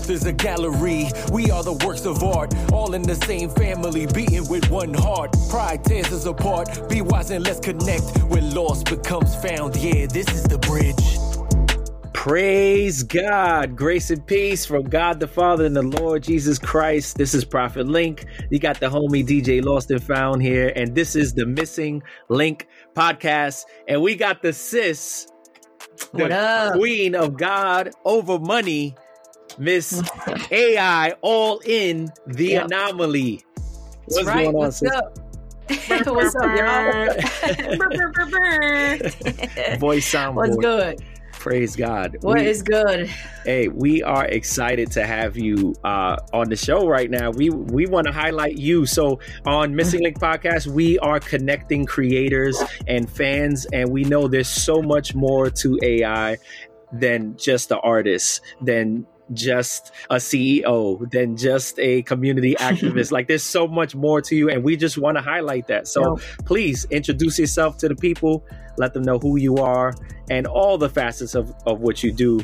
earth is a gallery. We are the works of art, all in the same family, beating with one heart. Pride tears us apart. Be wise and let's connect. Where lost becomes found. Yeah, this is the bridge. Praise God. Grace and peace from God the Father and the Lord Jesus Christ. This is Prophet Link. You got the homie DJ Lost and Found here, and this is the Missing Link podcast. And we got the sis, the What up? queen of God over money, Miss AI, all in the Yep. anomaly. That's What's right. going on, What's sis? up? What's up, y'all? Voice sound What's board. good? Praise God. What We- is good? Hey, we are excited to have you uh, on the show right now. We we want to highlight you. So on Missing Link Podcast, we are connecting creators and fans, and we know there's so much more to AI than just the artists, than just a CEO, than just a community activist. like there's so much more to you, and we just want to highlight that. So please introduce yourself to the people, let them know who you are, and all the facets of, of what you do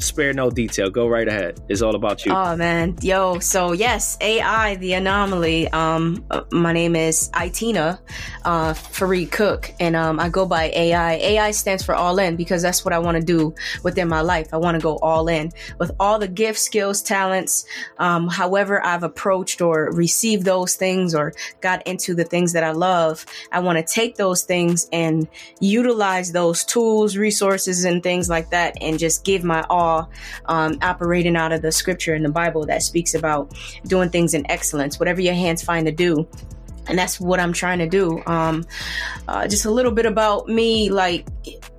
spare no detail. Go right ahead. It's all about you. Oh man, yo. So yes, AI, the anomaly. Um, uh, my name is Itina, uh, Fareed Cook, and um, I go by AI. AI stands for all in because that's what I want to do within my life. I want to go all in with all the gifts, skills, talents. Um, however, I've approached or received those things or got into the things that I love. I want to take those things and utilize those tools, resources, and things like that, and just give my all, um, operating out of the scripture in the Bible that speaks about doing things in excellence, whatever your hands find to do. And that's what I'm trying to do. Um, uh, just a little bit about me, like,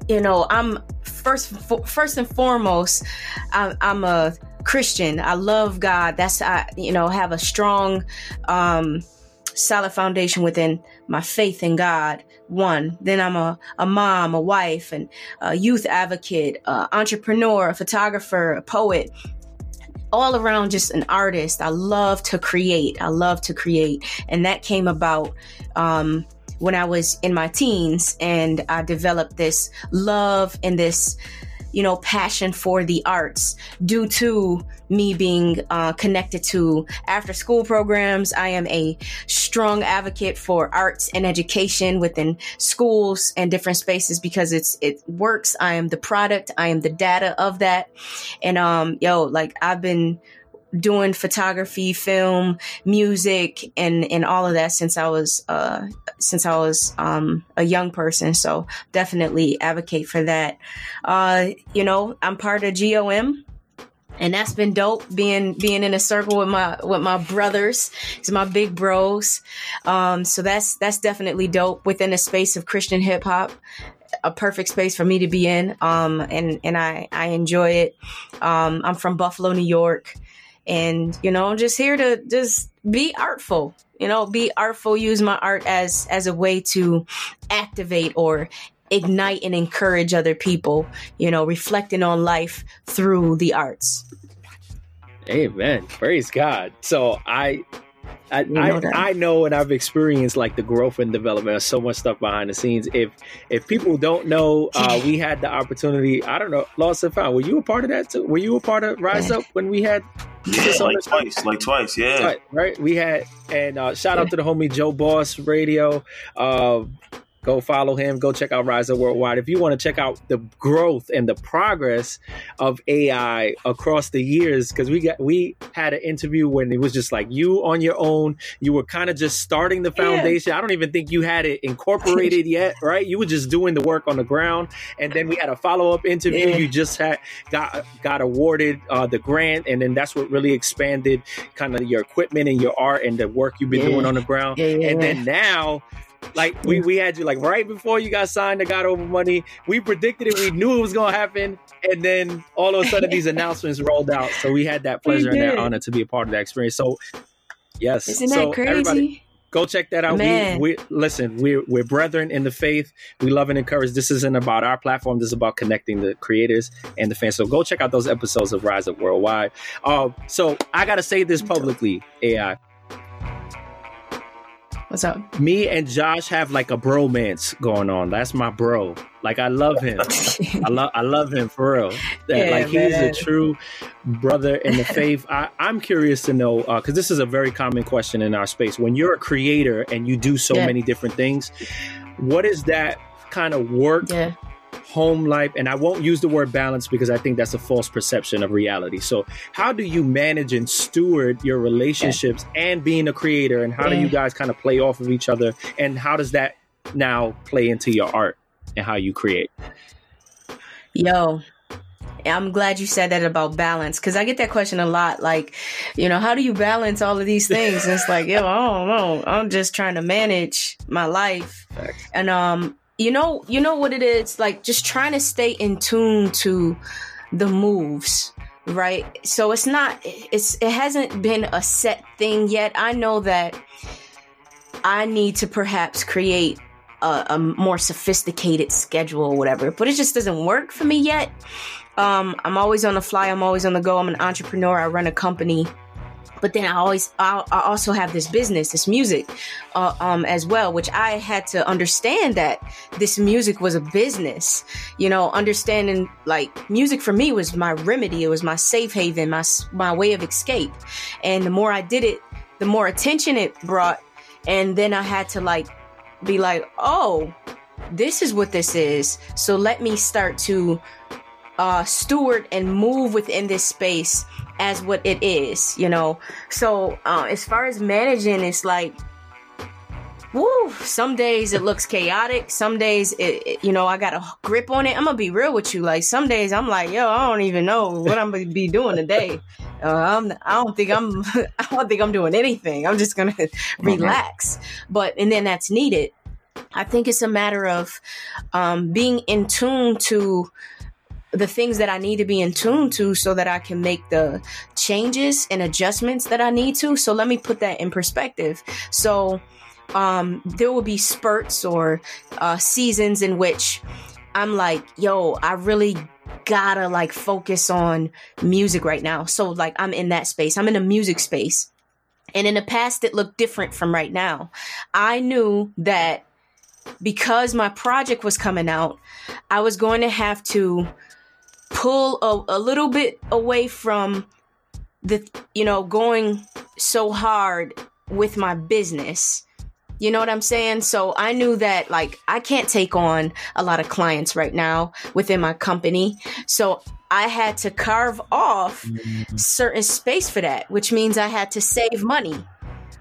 you know, I'm first, first and foremost, I'm, I'm a Christian. I love God. That's I, you know, have a strong, um, solid foundation within my faith in God. One, then I'm a, a mom, a wife, and a youth advocate, uh, entrepreneur, a photographer, a poet, all around just an artist. I love to create. I love to create. And that came about, um, when I was in my teens and I developed this love and this, you know, passion for the arts due to me being uh, connected to after school programs. I am a strong advocate for arts and education within schools and different spaces because it's it works. I am the product. I am the data of that. And um, yo, like I've been doing photography, film, music, and and all of that since I was uh since I was um a young person. So definitely advocate for that. Uh, you know, I'm part of GOM and that's been dope being being in a circle with my with my brothers it's my big bros um so that's that's definitely dope within the space of christian hip-hop a perfect space for me to be in um and and i i enjoy it um i'm from buffalo new york and you know i'm just here to just be artful you know be artful use my art as as a way to activate or ignite and encourage other people you know reflecting on life through the arts Amen. Praise God. So I I, You know I. I know and I've experienced like the growth and development of so much stuff behind the scenes. If if people don't know, uh, we had the opportunity. I don't know, Lost and Found. Were you a part of that too? Were you a part of Rise Up when we had Yeah, like twice, like twice, yeah. Right, right. We had and uh, shout out to the homie Joe Boss Radio. Uh, go follow him. Go check out Rise Up Worldwide. If you want to check out the growth and the progress of AI across the years, because we got we had an interview when it was just like you on your own. You were kind of just starting the Yeah. foundation. I don't even think you had it incorporated yet, right? You were just doing the work on the ground, and then we had a follow up interview. Yeah. You just had got got awarded uh, the grant, and then that's what really expanded kind of your equipment and your art and the work you've been Yeah. doing on the ground. Yeah, yeah, And yeah. then now, like we, we had you like right before you got signed to God Over Money. We predicted it. We knew it was gonna happen, and then all of a sudden these announcements rolled out. So we had that pleasure and that honor to be a part of that experience. So yes, Isn't so that crazy? everybody go check that out. We, Man. we listen. We're we're brethren in the faith. We love and encourage. This isn't about our platform. This is about connecting the creators and the fans. So go check out those episodes of Rise Up Worldwide. Um, so I gotta say this publicly, AI. What's up? Me and Josh have like a bromance going on. That's my bro. Like I love him. I love I love him for real. Yeah, like he's a true brother in the faith. I, am curious to know because uh, this is a very common question in our space. When you're a creator and you do so yeah. many different things, what is that kind of work? Yeah. Home life, and I won't use the word balance because I think that's a false perception of reality. So, how do you manage and steward your relationships and being a creator, and how do you guys kind of play off of each other, and how does that now play into your art? and how you create? Yo, I'm glad you said that about balance because I get that question a lot. Like, you know, how do you balance all of these things? And it's like, yo, I don't know. I'm just trying to manage my life. And um, you know, you know what it is? Like just trying to stay in tune to the moves. Right. So it's not it's it hasn't been a set thing yet. I know that I need to perhaps create a, a more sophisticated schedule or whatever, but it just doesn't work for me yet. Um, I'm always on the fly. I'm always on the go. I'm an entrepreneur. I run a company but then I always I, also have this business, this music, uh, um, as well, which I had to understand that this music was a business. You know, understanding like music for me was my remedy. It was my safe haven, my my way of escape. And the more I did it, the more attention it brought. And then I had to like be like, oh, this is what this is. So let me start to uh, steward and move within this space as what it is, you know. So uh, as far as managing, it's like, woo. Some days it looks chaotic. Some days, it, it, you know, I got a grip on it. I'm gonna be real with you. Like some days, I'm like, yo, I don't even know what I'm gonna be doing today. Uh, I'm, I don't think I'm, I don't think I'm doing anything. I'm just gonna relax. Mm-hmm. But and then that's needed. I think it's a matter of um, being in tune to the things that I need to be in tune to so that I can make the changes and adjustments that I need to. So let me put that in perspective. So um, there will be spurts or uh, seasons in which I'm like, yo, I really gotta like focus on music right now. So like I'm in that space. I'm in a music space. And in the past, it looked different from right now. I knew that because my project was coming out, I was going to have to pull a, a little bit away from the, you know, going so hard with my business. You know what I'm saying? So I knew that like I can't take on a lot of clients right now within my company. So I had to carve off mm-hmm. certain space for that, which means I had to save money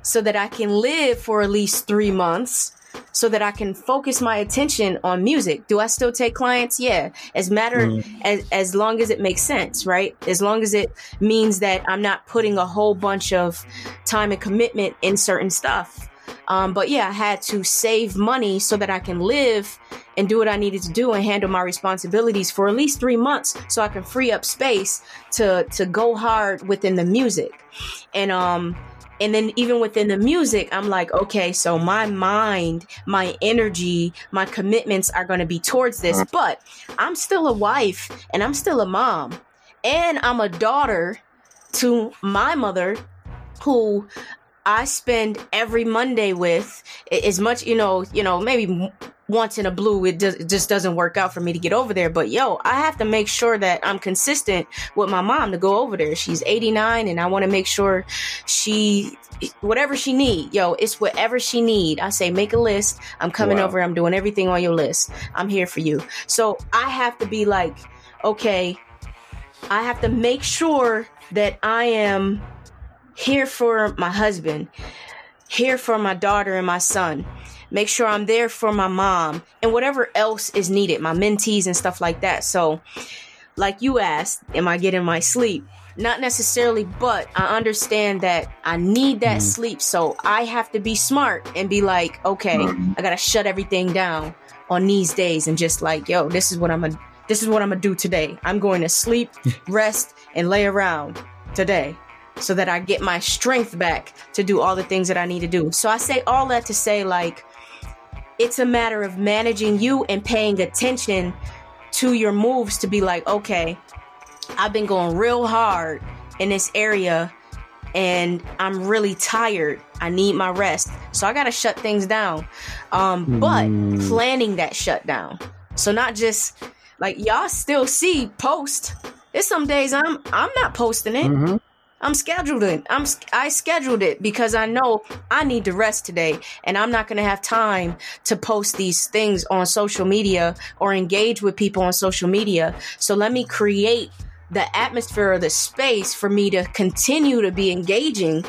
so that I can live for at least three months so that I can focus my attention on music. Do I still take clients? Yeah. As matter mm. as as long as it makes sense, right? As long as it means that I'm not putting a whole bunch of time and commitment in certain stuff. Um, but yeah, I had to save money so that I can live and do what I needed to do and handle my responsibilities for at least three months so I can free up space to to go hard within the music. And um and then even within the music i'm like okay so my mind my energy my commitments are going to be towards this uh-huh. but i'm still a wife and i'm still a mom. And i'm a daughter to my mother who I spend every Monday with as much, you know, you know, maybe once in a blue, it, does, it just doesn't work out for me to get over there. But yo, I have to make sure that I'm consistent with my mom to go over there. She's 89 and I want to make sure she, whatever she need, yo, it's whatever she need. I say, make a list. I'm coming wow. over. I'm doing everything on your list. I'm here for you. So I have to be like, okay, I have to make sure that I am here for my husband, here for my daughter and my son. Make sure I'm there for my mom and whatever else is needed, my mentees and stuff like that. So, like you asked, am I getting my sleep? Not necessarily, but I understand that I need that mm. sleep. So I have to be smart and be like, okay, mm. I gotta shut everything down on these days and just like, yo, this is what I'm gonna this is what I'm gonna do today. I'm going to sleep, rest, and lay around today so that I get my strength back to do all the things that I need to do. So I say all that to say, like, it's a matter of managing you and paying attention to your moves to be like, okay, I've been going real hard in this area and I'm really tired. I need my rest. So I got to shut things down. Um, but mm. planning that shutdown. So not just like y'all still see post. There's some days I'm I'm not posting it. Mm-hmm. I'm scheduled it. I'm I scheduled it because I know I need to rest today and I'm not going to have time to post these things on social media or engage with people on social media. So let me create the atmosphere or the space for me to continue to be engaging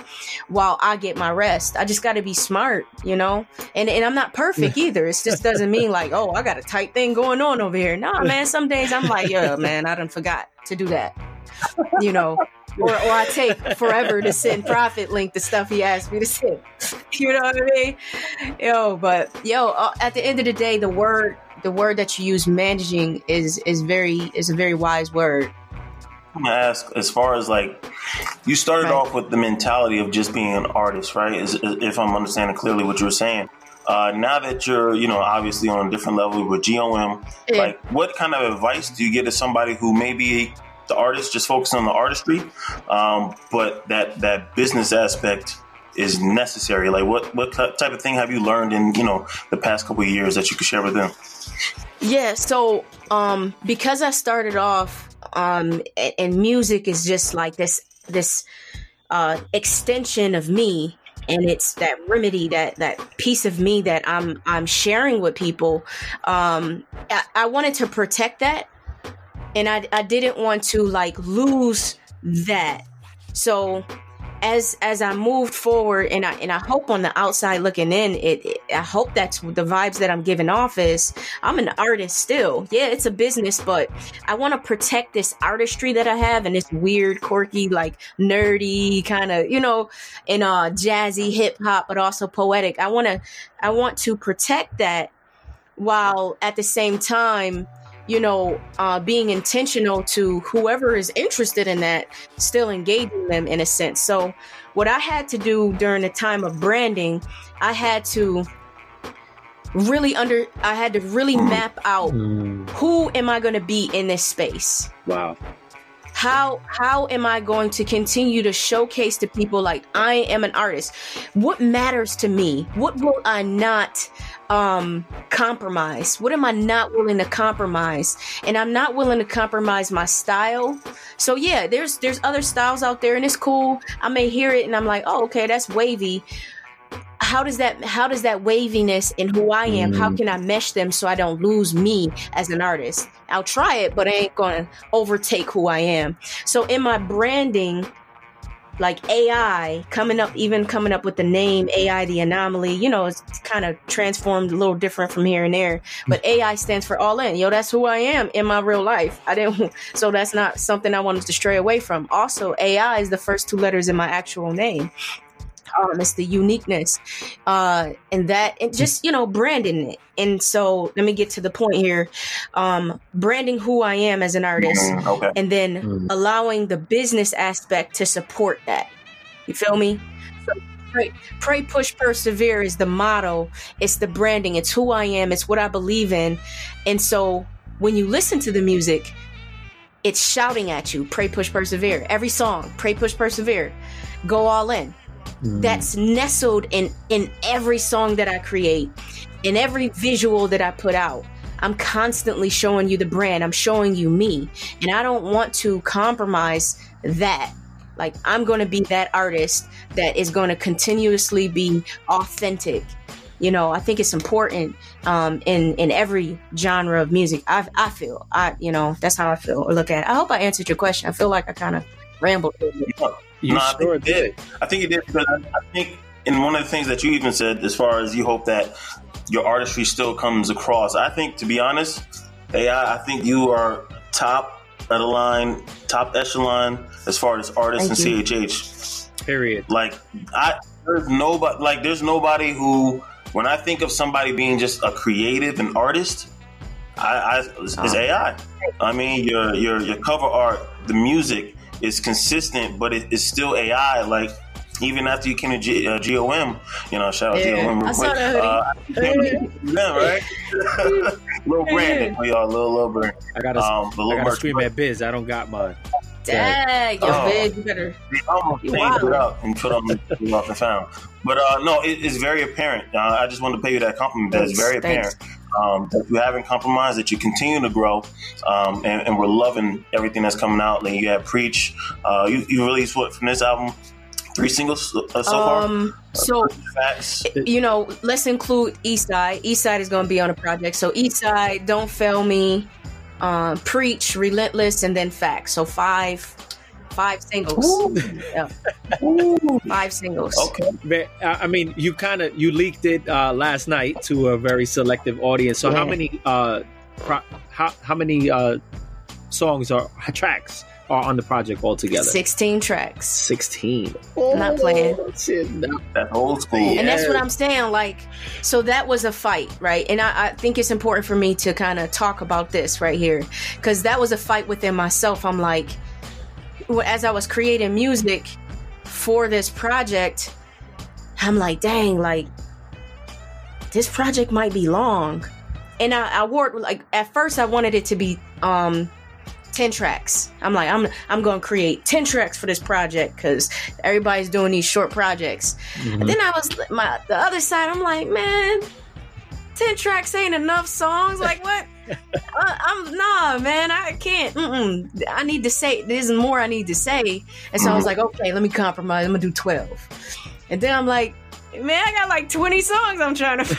while I get my rest. I just got to be smart, you know? And and I'm not perfect either. It just doesn't mean like, "Oh, I got a tight thing going on over here." Nah, man, some days I'm like, "Yeah, man, I done forgot to do that." You know, or, or I take forever to send Prophet Link the stuff he asked me to send. You know what I mean? Yo, but yo, uh, at the end of the day, the word the word that you use managing is is very is a very wise word. I'm gonna ask as far as like you started right. off with the mentality of just being an artist, right? Is, if I'm understanding clearly what you were saying. Uh, now that you're, you know, obviously on a different level with GOM, yeah. like what kind of advice do you get to somebody who maybe the artist, just focusing on the artistry, um, but that that business aspect is necessary. Like, what what type of thing have you learned in you know the past couple of years that you could share with them? Yeah, so um, because I started off, um, and music is just like this this uh, extension of me and it's that remedy that that piece of me that i'm i'm sharing with people um I, I, wanted to protect that and I, I didn't want to like lose that so as as I moved forward and I and I hope on the outside looking in it, it, I hope that's the vibes that I'm giving off is I'm an artist still. Yeah, it's a business, but I want to protect this artistry that I have and this weird, quirky, like nerdy kind of, you know, and uh jazzy hip hop but also poetic. I want to I want to protect that while at the same time you know, uh, being intentional to whoever is interested in that, still engaging them in a sense. So, what I had to do during the time of branding, I had to really under, I had to really map out mm. who am I going to be in this space. Wow how how am i going to continue to showcase to people like i am an artist? What matters to me? What will i not um compromise? What am i not willing to compromise? And i'm not willing to compromise my style. So yeah there's there's other styles out there and it's cool. I may hear it and i'm like oh okay that's wavy how does that how does that waviness in who I am, mm. how can I mesh them so I don't lose me as an artist? I'll try it, but I ain't gonna overtake who I am. So in my branding, like AI coming up, even coming up with the name AI, the anomaly, you know, it's kind of transformed a little different from here and there. But AI stands for all in. Yo, that's who I am in my real life. I didn't, so that's not something I wanted to stray away from. Also, AI is the first two letters in my actual name um, it's the uniqueness, uh, and that, and just you know, branding it. And so, let me get to the point here: um, branding who I am as an artist, mm, okay. and then mm. allowing the business aspect to support that. You feel me? So pray, pray, push, persevere is the motto. It's the branding. It's who I am. It's what I believe in. And so, when you listen to the music, it's shouting at you pray push persevere every song pray push persevere go all in mm. that's nestled in in every song that I create, in every visual that I put out. I'm constantly showing you the brand. I'm showing you me. And I don't want to compromise that. Like I'm going to be that artist that is going to continuously be authentic. You know, I think it's important um, in in every genre of music. I I feel I you know that's how I feel or look at it. I hope I answered your question. I feel like I kind of rambled. You no, sure I think did. I think you did because I, think in one of the things that you even said, as far as you hope that your artistry still comes across. I think, to be honest, AI, I think you are top of the line, top echelon as far as artists Thank and. CHH. Period. Like I, there's nobody. Like there's nobody who, when I think of somebody being just a creative and artist, I, I is oh. AI. I mean, your your your cover art, the music, is consistent, but it, it's still AI. Like even after you came to G, uh, GOM, you know, shout out yeah. GOM real quick. Uh, yeah, right? little Brandon, we are little little Brandon. I gotta, um, I gotta scream at Biz. I don't got mine. Dang, yo, oh, Biz, you better. He almost cleaned it up and put on the off and found. But uh, no, it, it's very apparent. Uh, I just wanted to pay you that compliment. That's very apparent um, that you haven't compromised, that you continue to grow, um, and, and, we're loving everything that's coming out. Like you have Preach, uh, you, you released what from this album? Three singles uh, so um, far. So, Facts. you know, let's include East Side. East Side is going to be on a project. So East Side, Don't Fail Me, uh, Preach, Relentless, and then Facts. So five five singles. Yeah. five singles. Okay. I mean, you kind of you leaked it uh, last night to a very selective audience. So yeah. how many uh, pro- how how many uh, songs or tracks are on the project altogether? Sixteen tracks. Sixteen. Oh, Not playing. That old school. And that's what I'm saying. Like, so that was a fight, right? And I, I think it's important for me to kind of talk about this right here because that was a fight within myself. I'm like as I was creating music for this project, I'm like, dang, like this project might be long. And I, I worked like at first I wanted it to be um 10 tracks. I'm like, I'm I'm gonna create 10 tracks for this project because everybody's doing these short projects. Mm-hmm. And then I was my the other side, I'm like, man, 10 tracks ain't enough songs. Like what? Uh, I'm nah, man. I can't. Mm-mm. I need to say there's more I need to say, and so I was like, okay, let me compromise. I'm gonna do twelve, and then I'm like, man, I got like twenty songs I'm trying to.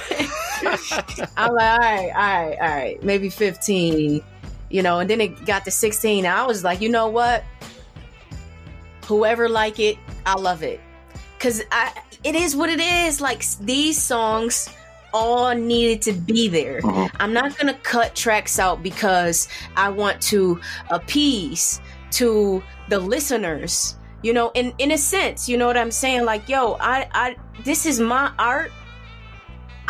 I'm like, all right, all right, all right, maybe fifteen, you know, and then it got to sixteen. I was like, you know what? Whoever like it, I love it, cause I it is what it is. Like these songs all needed to be there. Mm-hmm. I'm not going to cut tracks out because I want to appease to the listeners. You know, in in a sense, you know what I'm saying? Like, yo, I I this is my art.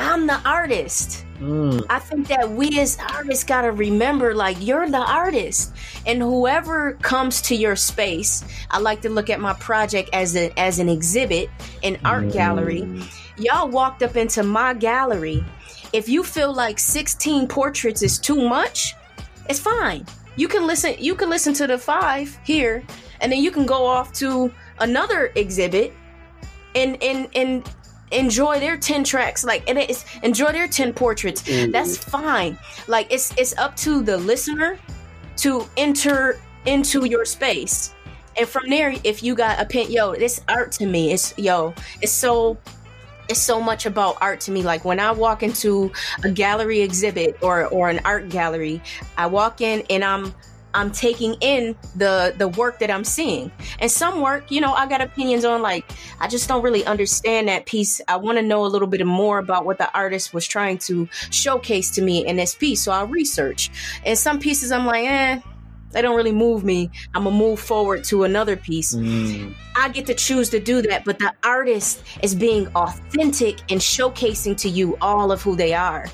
I'm the artist. Mm. I think that we as artists got to remember like you're the artist and whoever comes to your space, I like to look at my project as a as an exhibit, an art mm. gallery y'all walked up into my gallery. If you feel like 16 portraits is too much, it's fine. You can listen you can listen to the 5 here and then you can go off to another exhibit and and and enjoy their 10 tracks like and it's enjoy their 10 portraits mm-hmm. that's fine like it's it's up to the listener to enter into your space and from there if you got a pen yo this art to me it's yo it's so it's so much about art to me. Like when I walk into a gallery exhibit or or an art gallery, I walk in and I'm I'm taking in the the work that I'm seeing. And some work, you know, I got opinions on like I just don't really understand that piece. I want to know a little bit more about what the artist was trying to showcase to me in this piece. So I'll research. And some pieces I'm like, eh, they don't really move me. I'm gonna move forward to another piece. Mm. I get to choose to do that, but the artist is being authentic and showcasing to you all of who they are.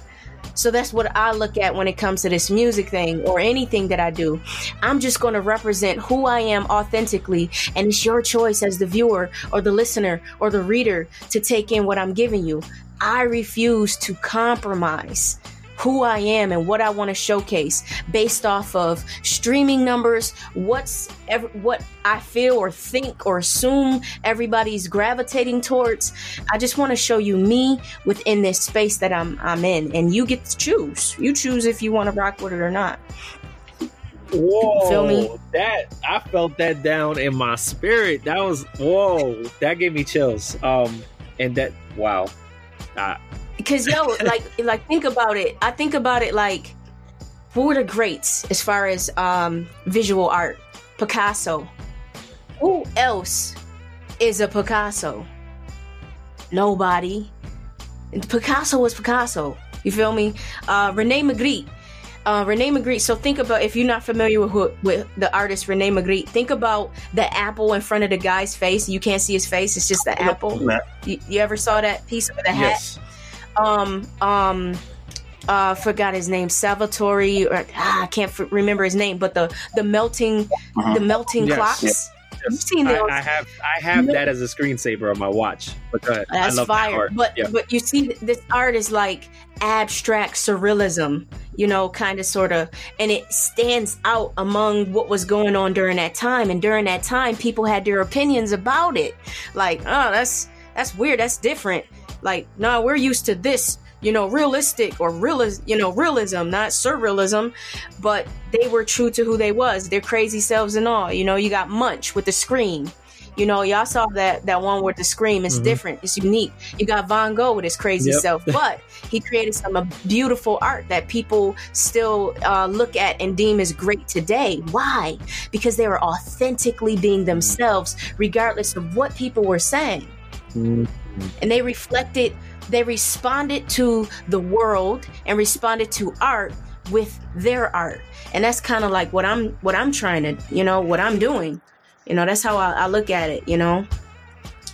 So that's what I look at when it comes to this music thing or anything that I do. I'm just going to represent who I am authentically, and it's your choice as the viewer or the listener or the reader to take in what I'm giving you. I refuse to compromise who I am and what I want to showcase based off of streaming numbers, what's ever, what I feel or think or assume everybody's gravitating towards. I just want to show you me within this space that I'm I'm in, and you get to choose. You choose if you want to rock with it or not. Whoa, feel me? That I felt that down in my spirit. That was whoa. That gave me chills. Um, and that wow. I, because yo, like like think about it. I think about it like who were the greats as far as um visual art? Picasso. Who else is a Picasso? Nobody. Picasso was Picasso. You feel me? Uh, Rene Magritte. Uh, Rene Magritte. So think about if you're not familiar with who, with the artist Rene Magritte. Think about the apple in front of the guy's face. You can't see his face. It's just the apple. You, you ever saw that piece of the hat? Yes um um uh forgot his name salvatore or ah, i can't f- remember his name but the the melting uh-huh. the melting yes, clocks yes. You've seen those? I, I, have I have that as a screensaver on my watch. But. That's fire. That but yeah. but you see, this art is like abstract surrealism, you know, kind of sort of, and it stands out among what was going on during that time. And during that time, people had their opinions about it. Like, oh, that's that's weird. That's different. Like, no, nah, we're used to this you know, realistic or realis, you know, realism, not surrealism, but they were true to who they was, their crazy selves and all. You know, you got Munch with the scream. You know, y'all saw that that one with the scream. It's mm-hmm. different. It's unique. You got Van Gogh with his crazy yep. self, but he created some uh, beautiful art that people still uh, look at and deem as great today. Why? Because they were authentically being themselves, regardless of what people were saying, mm-hmm. And they reflected. They responded to the world and responded to art with their art and that's kind of like what i'm what i'm trying to you know what i'm doing you know, that's how I, I look at it. You know,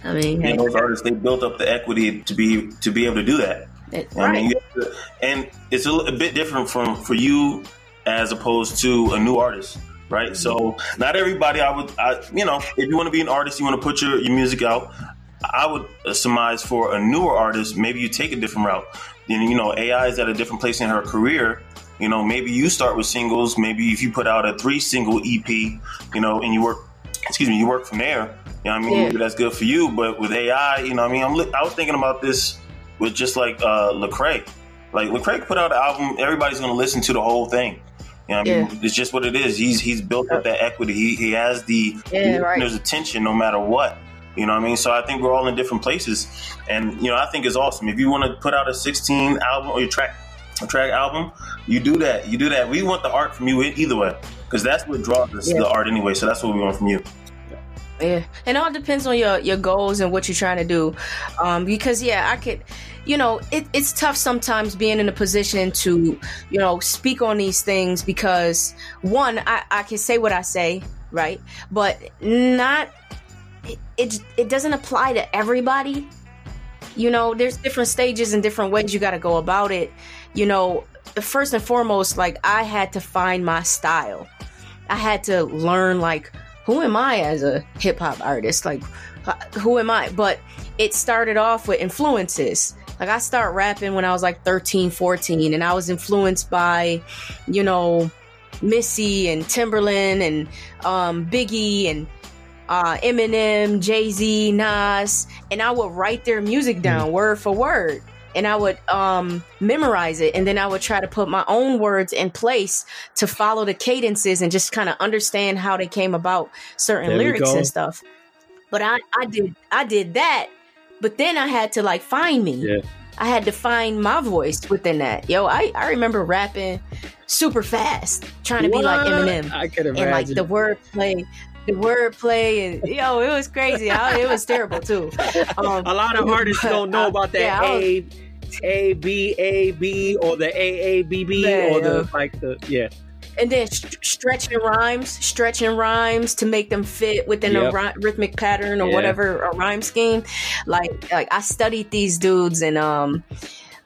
I mean, yeah, those artists they built up the equity to be to be able to do that. It, I right. mean, to, and it's a, a, bit different from for you as opposed to a new artist, right? Mm-hmm. So not everybody. I would, I, you know, if you want to be an artist, you want to put your, your music out. I would surmise for a newer artist, maybe you take a different route. And, you know, AI is at a different place in her career. You know, maybe you start with singles. Maybe if you put out a three single EP, you know, and you work excuse me, you work from there. You know what I mean? Yeah. Maybe that's good for you, but with AI, you know what I mean? I'm li- I was thinking about this with just like uh Lecrae. Like Lecrae put out an album, everybody's gonna listen to the whole thing. You know what I mean? Yeah. It's just what it is. He's he's built up that equity. He he has the yeah, right. attention no matter what. You know what I mean? So I think we're all in different places. And you know, I think it's awesome. If you want to put out a 16 album or your track a track album, you do that. You do that. We want the art from you either way because that's what draws us yeah. the art anyway. So that's what we want from you. Yeah, and it all depends on your your goals and what you're trying to do. Um, because yeah, I could, you know, it, it's tough sometimes being in a position to, you know, speak on these things because one, I, I can say what I say, right, but not it, it doesn't apply to everybody. You know, there's different stages and different ways you got to go about it. You know, first and foremost, like I had to find my style. I had to learn like who am I as a hip hop artist? Like who am I? But it started off with influences. Like I started rapping when I was like 13, 14 and I was influenced by, you know, Missy and Timberland and um, Biggie and uh, Eminem, Jay Z, Nas, and I would write their music down mm. word for word and I would um, memorize it, and then I would try to put my own words in place to follow the cadences and just kind of understand how they came about certain their lyrics and stuff. But I, I did, I did that, but then I had to like find me. Yeah. I had to find my voice within that. Yo, I, I remember rapping super fast, trying to what? be like Eminem. I could imagine. And like the wordplay, the wordplay and yo, it was crazy. I, it was terrible too. Um, a lot of artists don't know about that yeah, A A B A B or the A A B B or the like the yeah. And then st- stretching rhymes, stretching rhymes to make them fit within yep. a ry- rhythmic pattern or yeah. whatever a rhyme scheme. Like like I studied these dudes and um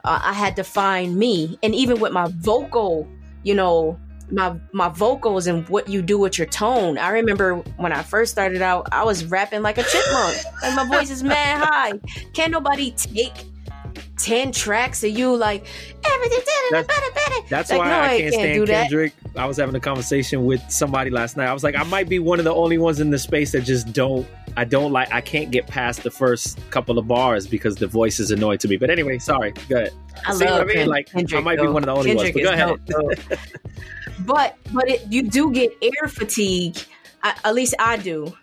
I had to find me and even with my vocal, you know, my my vocals and what you do with your tone. I remember when I first started out, I was rapping like a chipmunk. like my voice is mad high. Can't nobody take 10 tracks of you like everything that's, that's like, why no, I can't, can't stand Kendrick. That. I was having a conversation with somebody last night. I was like, I might be one of the only ones in the space that just don't I don't like I can't get past the first couple of bars because the voice is annoying to me. But anyway, sorry. Go ahead. I See love what I mean? Like Kendrick, I might be one of the only Kendrick ones. But go ahead. but but it, you do get ear fatigue. I, at least I do.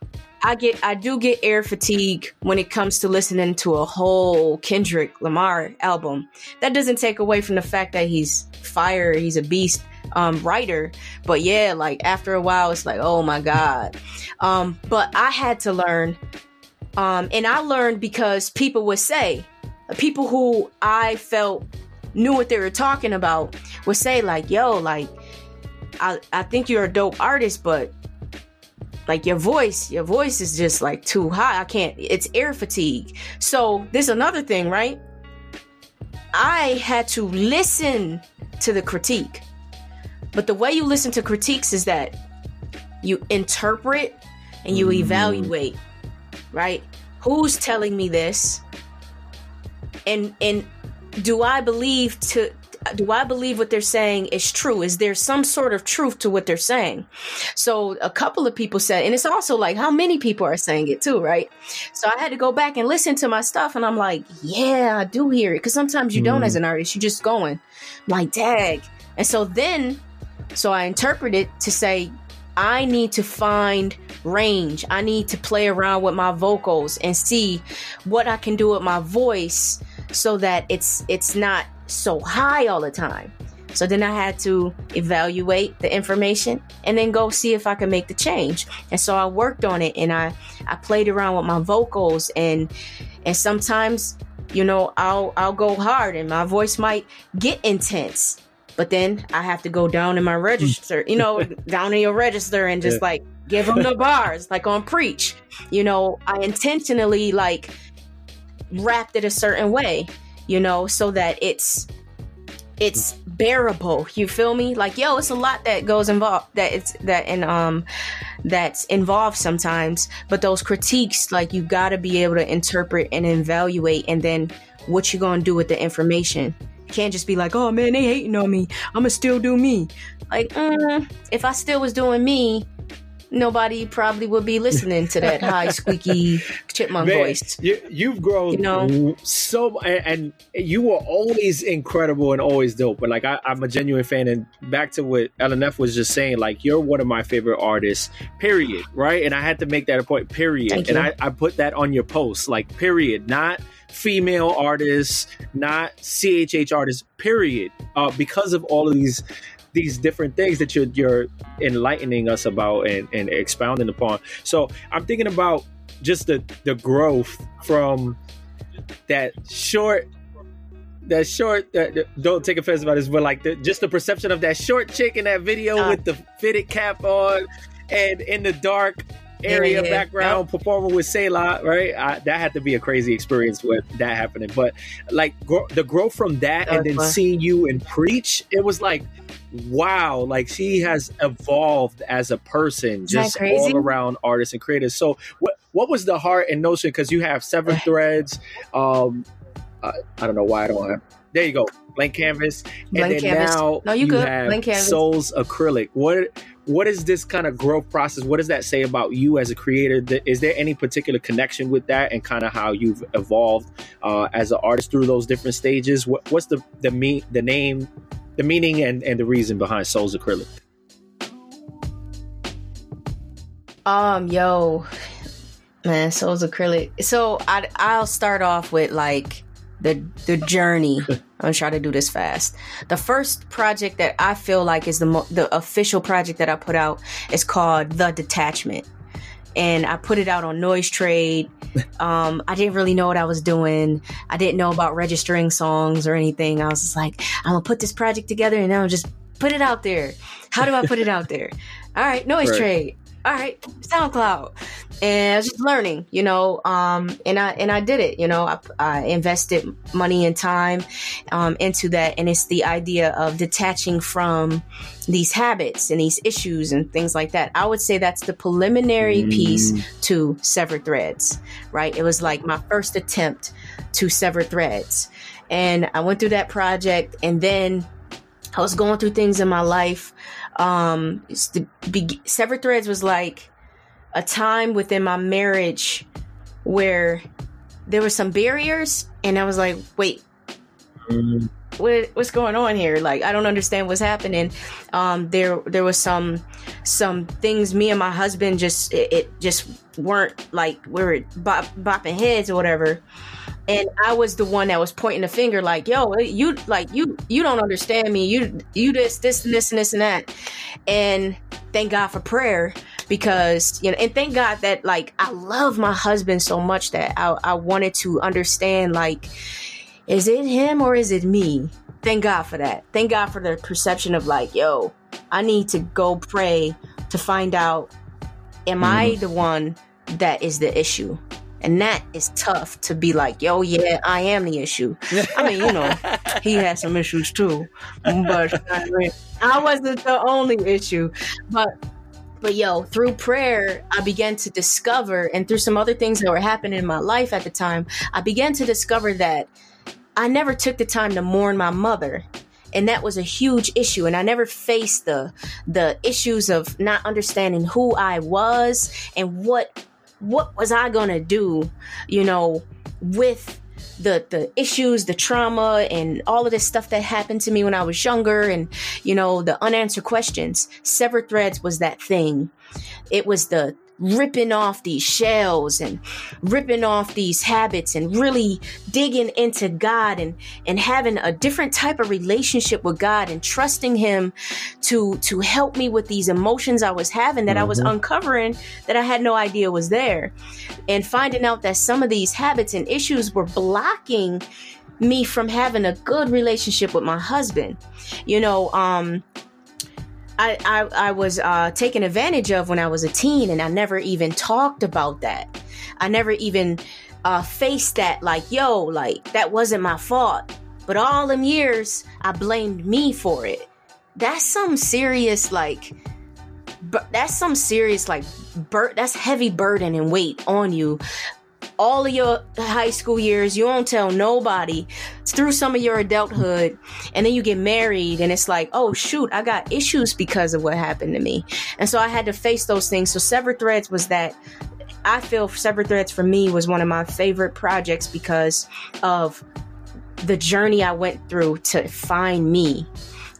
I get I do get ear fatigue when it comes to listening to a whole Kendrick Lamar album. That doesn't take away from the fact that he's fire, he's a beast um, writer. But yeah, like after a while, it's like, oh my god. Um, but I had to learn, um, and I learned because people would say, people who I felt knew what they were talking about would say like, yo, like I I think you're a dope artist, but like your voice your voice is just like too high i can't it's ear fatigue so this another thing right i had to listen to the critique but the way you listen to critiques is that you interpret and you mm. evaluate right who's telling me this and and do i believe to do I believe what they're saying is true? Is there some sort of truth to what they're saying? So a couple of people said, and it's also like how many people are saying it too, right? So I had to go back and listen to my stuff, and I'm like, yeah, I do hear it because sometimes you mm. don't as an artist, you're just going I'm like, dag. And so then, so I interpret it to say, I need to find range. I need to play around with my vocals and see what I can do with my voice so that it's it's not so high all the time. So then I had to evaluate the information and then go see if I could make the change. And so I worked on it and I I played around with my vocals and and sometimes you know I'll I'll go hard and my voice might get intense. But then I have to go down in my register, you know, down in your register and just yeah. like give them the bars like on preach. You know, I intentionally like rapped it a certain way, you know, so that it's it's bearable. You feel me? Like, yo, it's a lot that goes involved that it's that and um that's involved sometimes. But those critiques, like you gotta be able to interpret and evaluate and then what you gonna do with the information. Can't just be like, oh man, they hating on me. I'ma still do me. Like, mm, if I still was doing me, nobody probably would be listening to that high squeaky chipmunk Man, voice. You, have grown you know? so, and, and, you were always incredible and always dope. But like, I, am a genuine fan. And back to what LNF was just saying, like, you're one of my favorite artists, period. Right. And I had to make that a point, period. And I, I put that on your post, like, period. Not female artists, not CHH artists, period. Uh, because of all of these these different things that you're you're enlightening us about and, and expounding upon. So I'm thinking about just the the growth from that short that short uh, don't take offense about this but like the, just the perception of that short chick in that video uh, with the fitted cap on and in the dark area yeah, yeah, background yep. performing with Selah, right? I, that had to be a crazy experience with that happening. But like gro- the growth from that, and then fun. seeing you and preach, it was like wow, like she has evolved as a person, just all around artist and creators. So what what was the heart and notion? Because you have severed threads. Um, I, I don't know why I don't have. There you go, blank canvas, blank and then canvas. now no, you, you have blank canvas. Souls acrylic. What what is this kind of growth process? What does that say about you as a creator? Is there any particular connection with that and kind of how you've evolved uh, as an artist through those different stages? What, what's the the me the name the meaning and, and the reason behind Souls Acrylic? Um, yo, man, Souls Acrylic. So I I'll start off with like the the journey. I'm gonna try to do this fast. The first project that I feel like is the mo- the official project that I put out is called The Detachment, and I put it out on NoiseTrade. Um, I didn't really know what I was doing. I didn't know about registering songs or anything. I was just like, I'm gonna put this project together and I'll just put it out there. How do I put it out there? All right, Noise right. Trade all right, SoundCloud, and I was just learning, you know, um, and I and I did it, you know, I, I invested money and time um, into that, and it's the idea of detaching from these habits and these issues and things like that. I would say that's the preliminary mm. piece to sever threads, right? It was like my first attempt to sever threads, and I went through that project, and then I was going through things in my life um, the be- severed threads was like a time within my marriage where there were some barriers, and I was like, wait. What, what's going on here? Like I don't understand what's happening. Um, there there was some some things me and my husband just it, it just weren't like we were bop, bopping heads or whatever and I was the one that was pointing the finger, like, "Yo, you like you you don't understand me. You you this this and this and this and that." And thank God for prayer because you know, and thank God that like I love my husband so much that I I wanted to understand like, is it him or is it me? Thank God for that. Thank God for the perception of like, yo, I need to go pray to find out, am mm. I the one that is the issue? And that is tough to be like, yo, yeah, I am the issue. I mean, you know, he had some issues too, but I, mean, I wasn't the only issue. But but yo, through prayer, I began to discover, and through some other things that were happening in my life at the time, I began to discover that I never took the time to mourn my mother. and that was a huge issue and i never faced the the issues of not understanding who i was and what what was i gonna do you know with the the issues the trauma and all of this stuff that happened to me when i was younger and you know the unanswered questions? Severed threads was that thing. It was the ripping off these shells and ripping off these habits and really digging into God and and having a different type of relationship with God and trusting him to to help me with these emotions I was having that mm-hmm. I was mm-hmm. uncovering that I had no idea was there and finding out that some of these habits and issues were blocking me from having a good relationship with my husband you know um I, I, I was uh, taken advantage of when I was a teen, and I never even talked about that. I never even uh, faced that, like, yo, like, that wasn't my fault. But all them years, I blamed me for it. That's some serious, like, that's some serious, like, bur- that's heavy burden and weight on you all of your high school years, you don't tell nobody through some of your adulthood, and then you get married, and it's like, oh shoot, I got issues because of what happened to me. And so I had to face those things. So Severed Threads was that I feel Severed Threads for me was one of my favorite projects because of the journey I went through to find me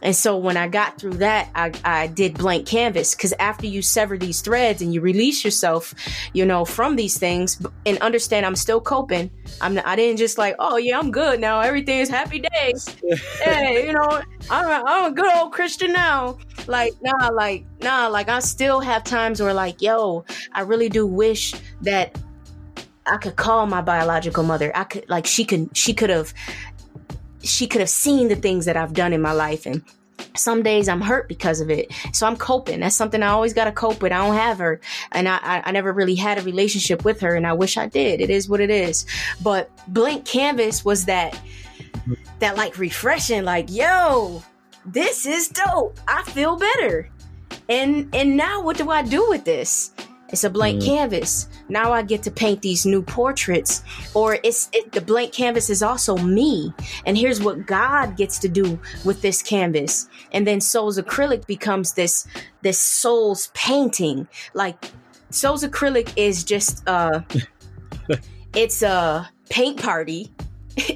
and so when I got through that, I, I did blank canvas because after you sever these threads and you release yourself, you know, from these things and understand I'm still coping. I'm not, I didn't just like, oh yeah, I'm good now. Everything is happy days. hey, you know, I'm a, I'm a good old Christian now. Like, nah, like, nah, like I still have times where like, yo, I really do wish that I could call my biological mother. I could like she could she could have she could have seen the things that I've done in my life and some days I'm hurt because of it. So I'm coping. That's something I always got to cope with. I don't have her and I, I, never really had a relationship with her and I wish I did. It is what it is. But blank canvas was that, that like refreshing, like, yo, this is dope. I feel better. And, and now what do I do with this? It's a blank mm. canvas. Now I get to paint these new portraits, or it's it, the blank canvas is also me. And here's what God gets to do with this canvas. And then Souls acrylic becomes this this Souls painting. Like Souls acrylic is just uh, it's a paint party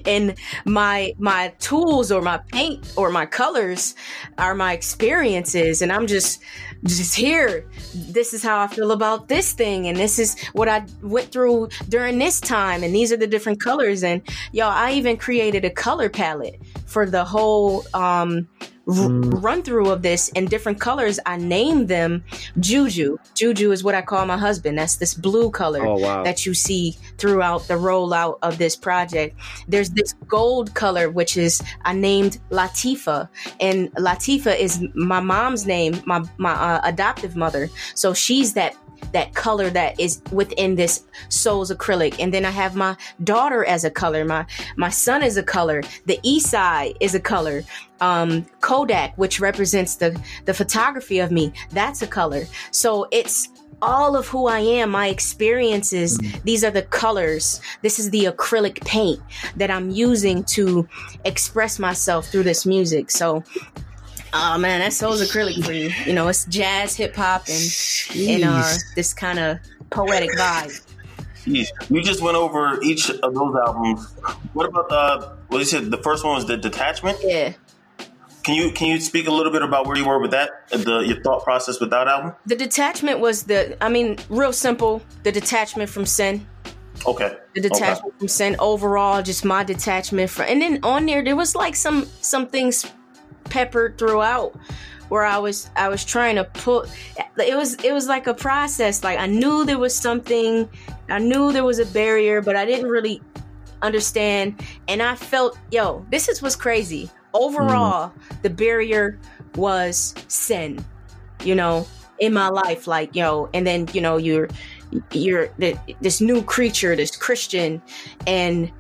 and my my tools or my paint or my colors are my experiences. And i'm just just here. This is how i feel about this thing. And this is what i went through during this time. And these are the different colors. And y'all i even created a color palette for the whole um mm. run through of this in different colors. I named them Juju. Juju is what I call my husband. That's this blue color oh, wow. that you see throughout the rollout of this project. There's this gold color, which is I named Latifa, and Latifa is my mom's name, my my uh, adoptive mother. So she's that that color that is within this souls acrylic and then i have my daughter as a color my my son is a color the east side is a color um, kodak which represents the the photography of me that's a color so it's all of who I am, my experiences, mm-hmm. these are the colors. This is the acrylic paint that I'm using to express myself through this music. So Oh man, that soul's acrylic for you. You know, it's jazz, hip hop, and and uh, this kind of poetic vibe. Jeez. You just went over each of those albums. What about the? What you said? The first one was the detachment. Yeah. Can you can you speak a little bit about where you were with that? The your thought process with that album. The detachment was the. I mean, real simple. The detachment from sin. Okay. The detachment okay. from sin. Overall, just my detachment from. And then on there, there was like some some things peppered throughout where I was I was trying to put it was it was like a process. Like I knew there was something I knew there was a barrier but I didn't really understand. And I felt yo this is what's crazy. Overall mm. the barrier was sin you know in my life. Like yo and then you know you're you're this new creature this Christian. And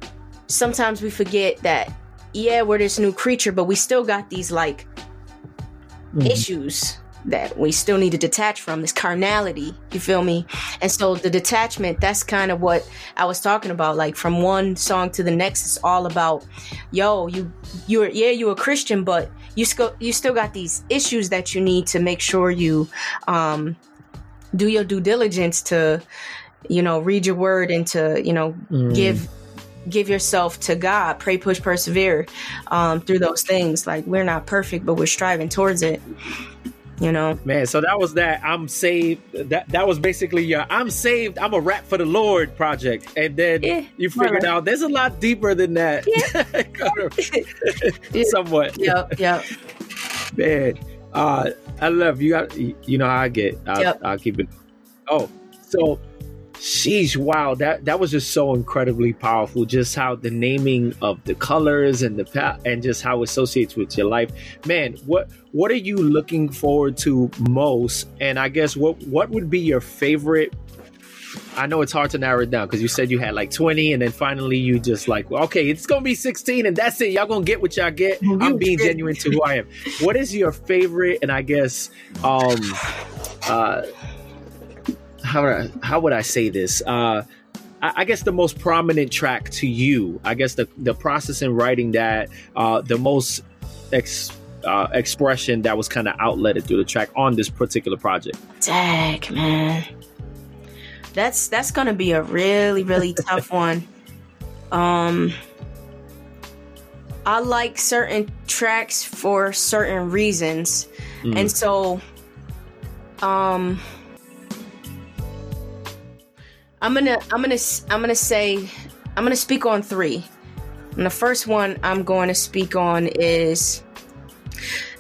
sometimes we forget that yeah, we're this new creature, but we still got these like mm-hmm. issues that we still need to detach from this carnality you feel me and so the detachment that's kind of what i was talking about like from one song to the next it's all about yo you you're yeah you're a christian but you still you still got these issues that you need to make sure you um, do your due diligence to you know read your word and to you know mm. give give yourself to God, pray, push, persevere um, through those things. Like we're not perfect, but we're striving towards it you know? Man so that was that i'm saved that that was basically your i'm saved i'm a rap for the lord project. And then yeah, you figured out there's a lot deeper than that. Yeah. somewhat. Yep yep man uh i love you. Got you know how i get. I'll, yep. I'll keep it. Oh so Sheesh, wow, that that was just so incredibly powerful. Just how the naming of the colors and the and just how it associates with your life. Man, what what are you looking forward to most? And I guess what what would be your favorite I know it's hard to narrow it down because you said you had like 20 and then finally you just like, well, okay, it's going to be 16 and that's it. Y'all going to get what y'all get. I'm being genuine to who I am. What is your favorite and I guess um uh how would I, how would I say this? Uh, I, I guess the most prominent track to you. I guess the the process in writing that, uh, the most ex, uh, expression that was kind of outletted through the track on this particular project. Dang man, that's that's gonna be a really really tough one. Um, I like certain tracks for certain reasons, mm. and so, um I'm gonna I'm gonna I'm gonna say I'm gonna speak on three. And the first one I'm going to speak on is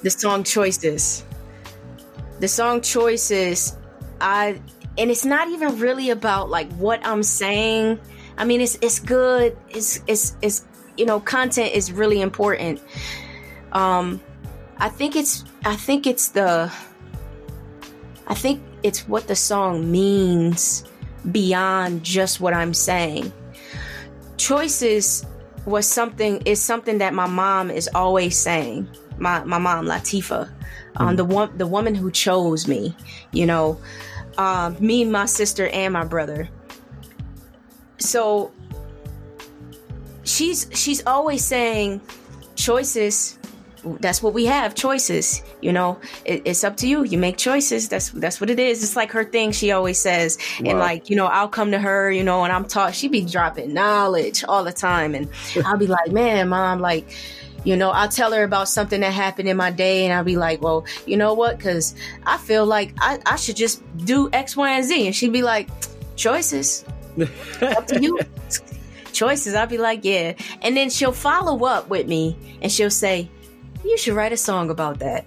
the song choices. The song choices, I and it's not even really about like what I'm saying. I mean it's it's good. It's it's it's you know, content is really important. Um I think it's I think it's the I think it's what the song means beyond just what I'm saying. Choices was something is something that my mom is always saying. My my mom Latifa, um, mm. the one the woman who chose me, you know, uh, me, my sister, and my brother. So she's she's always saying choices that's what we have choices you know? It, it's up to you. You make choices. That's that's what it is. It's like her thing she always says. Wow. and like you know i'll come to her you know and i'm taught she be dropping knowledge all the time. And i'll be like man mom like you know i'll tell her about something that happened in my day. And i'll be like well you know what? Because i feel like I, I should just do x y and z. And she'd be like choices. Up to you. Choices. I'll be like yeah. And then she'll follow up with me and she'll say you should write a song about that.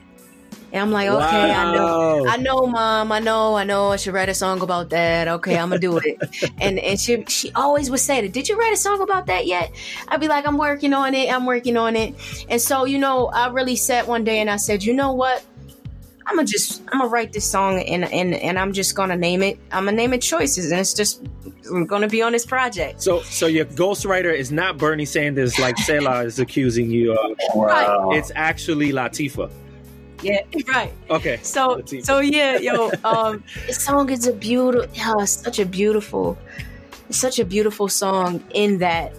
And I'm like, okay, wow. I know, I know, mom, I know, I know, I should write a song about that. Okay, I'm gonna do it. and and she she always would say that. Did you write a song about that yet? I'd be like, I'm working on it. I'm working on it. And so you know, I really sat one day and I said, you know what? I'm gonna just I'm gonna write this song and and and I'm just gonna name it. I'm gonna name it Choices, and it's just gonna be on this project. So so your ghostwriter is not Bernie Sanders like Selah is accusing you of. Wow. It's actually Latifa. Yeah, right. Okay. So Latifa. so yeah, yo, um, this song is a beautiful, yeah, such a beautiful, such a beautiful song. In that,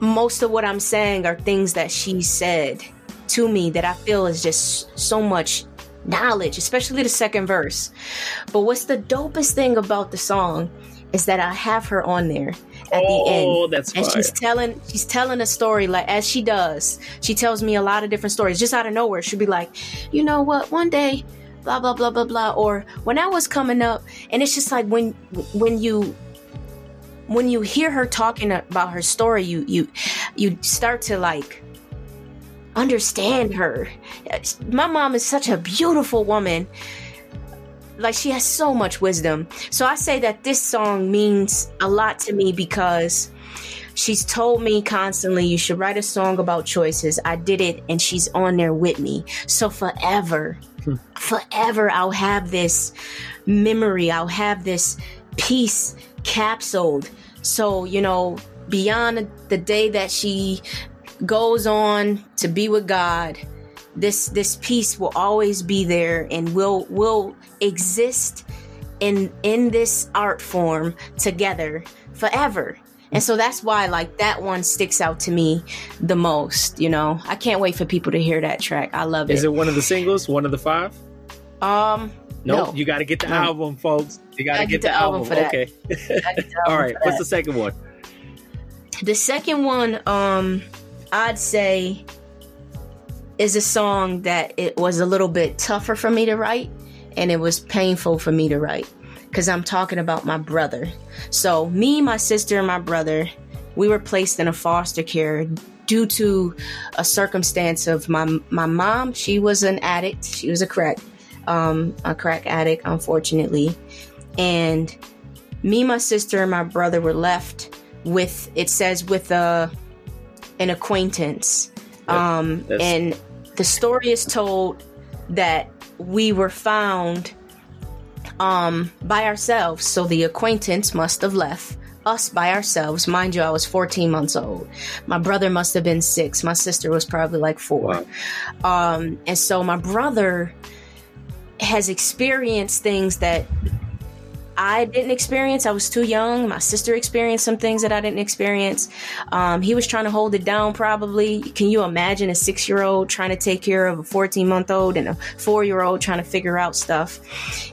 most of what I'm saying are things that she said to me that I feel is just so much knowledge, especially the second verse. But what's the dopest thing about the song is that I have her on there at oh, the end. Oh, that's and she's telling she's telling a story like as she does. She tells me a lot of different stories just out of nowhere. She'll be like, you know what, one day, blah blah blah blah blah. Or when I was coming up, and it's just like when when you when you hear her talking about her story, you you you start to like understand her. My mom is such a beautiful woman. Like she has so much wisdom. So I say that this song means a lot to me because she's told me constantly you should write a song about choices. I did it and she's on there with me. So forever, hmm. forever I'll have this memory. I'll have this piece capsuled. So, you know, beyond the day that she goes on to be with God, this this piece will always be there and we'll will exist in in this art form together forever. And so that's why like that one sticks out to me the most, you know. I can't wait for people to hear that track. I love it is it. one of the singles? One of the five? Um Nope. no. You got to get the No. album, folks. You got to Gotta get, the, album. for that. Okay. Get the All album right. What's the second one? The second one, um, I'd say is a song that it was a little bit tougher for me to write and it was painful for me to write because I'm talking about my brother. So, me, my sister, and my brother, we were placed in a foster care due to a circumstance of my my mom. She was an addict. She was a crack, um, a crack addict, unfortunately, and me, my sister, and my brother were left with. It says with a an acquaintance, um, and the story is told that we were found um, by ourselves. So the acquaintance must have left us by ourselves. Mind you, I was 14 months old. My brother must have been six. My sister was probably like four. Wow. Um, and so my brother has experienced things that I didn't experience. I was too young. My sister experienced some things that I didn't experience. Um, he was trying to hold it down, probably. Can you imagine a six year old trying to take care of a 14 month old and a four year old trying to figure out stuff?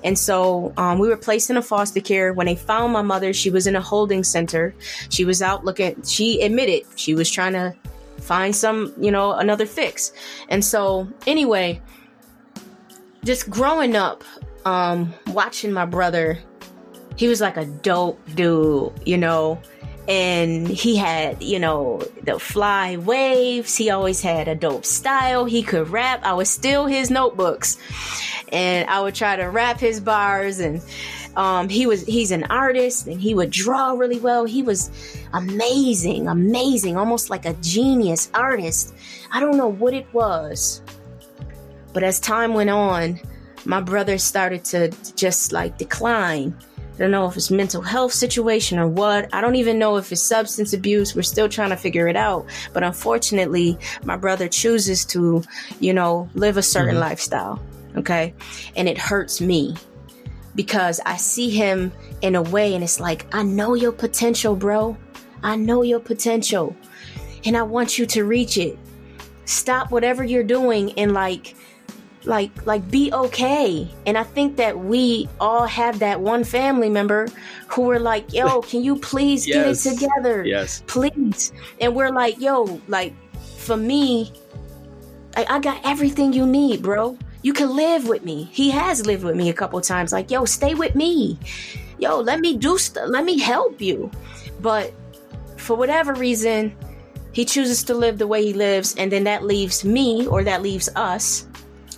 And so um, we were placed in a foster care. When they found my mother, she was in a holding center. She was out looking, she admitted she was trying to find some, you know, another fix. And so, anyway, just growing up, um, watching my brother, he was like a dope dude, you know, and he had, you know, the fly waves. He always had a dope style. He could rap. I would steal his notebooks and I would try to rap his bars and um, he was he's an artist and he would draw really well. He was amazing, amazing, almost like a genius artist. I don't know what it was. But as time went on, my brother started to just like decline. I don't know if it's mental health situation or what. I don't even know if it's substance abuse. We're still trying to figure it out. But unfortunately, my brother chooses to, you know, live a certain mm-hmm. lifestyle. Okay. And it hurts me because I see him in a way and it's like, I know your potential, bro. I know your potential. And I want you to reach it. Stop whatever you're doing and like like like be okay. And i think that we all have that one family member who were like yo can you please Yes. get it together? Yes. please. And we're like yo like for me I, I got everything you need bro. You can live with me. He has lived with me a couple times. Like yo stay with me. Yo let me do stuff let me help you. But for whatever reason he chooses to live the way he lives and then that leaves me or that leaves us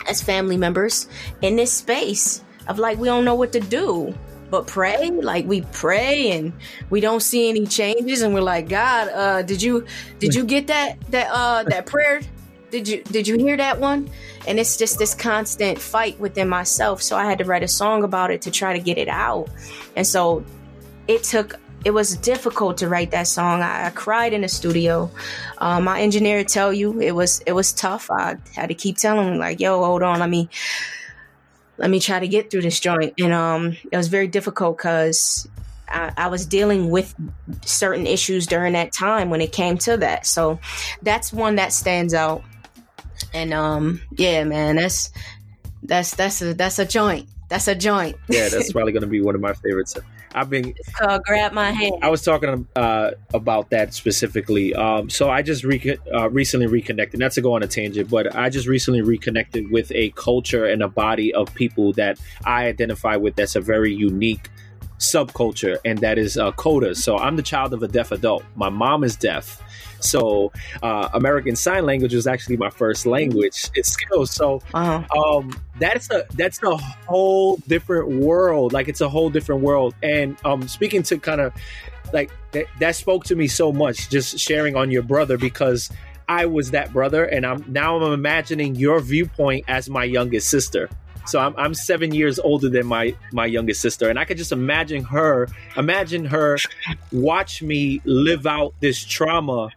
as family members in this space of like we don't know what to do but pray. Like we pray and we don't see any changes and we're like god uh did you did you get that that uh that prayer? Did you did you hear that one? And it's just this constant fight within myself. So i had to write a song about it to try to get it out. And so it took it was difficult to write that song. I, I cried in the studio. Um, my engineer tell you it was it was tough. I had to keep telling him like, "Yo, hold on, let me let me try to get through this joint." And um, it was very difficult because I, I was dealing with certain issues during that time when it came to that. So that's one that stands out. And um, yeah, man, that's that's that's a that's a joint. That's a joint. Yeah, that's probably going to be one of my favorites. I've been It's called "Grab My Hand." I was talking uh, about that specifically. Um, so I just re- uh, recently reconnected. Not to go on a tangent, but I just recently reconnected with a culture and a body of people that I identify with. That's a very unique subculture, and that is uh, codas. So I'm the child of a deaf adult. My mom is deaf. So uh, American Sign Language was actually my first language. It's skills. So Wow. um that's a that's a whole different world like it's a whole different world and um speaking to kind of like that, that spoke to me so much just sharing on your brother because i was that brother and i'm now i'm imagining your viewpoint as my youngest sister so I'm, I'm seven years older than my my youngest sister and i could just imagine her imagine her watch me live out this trauma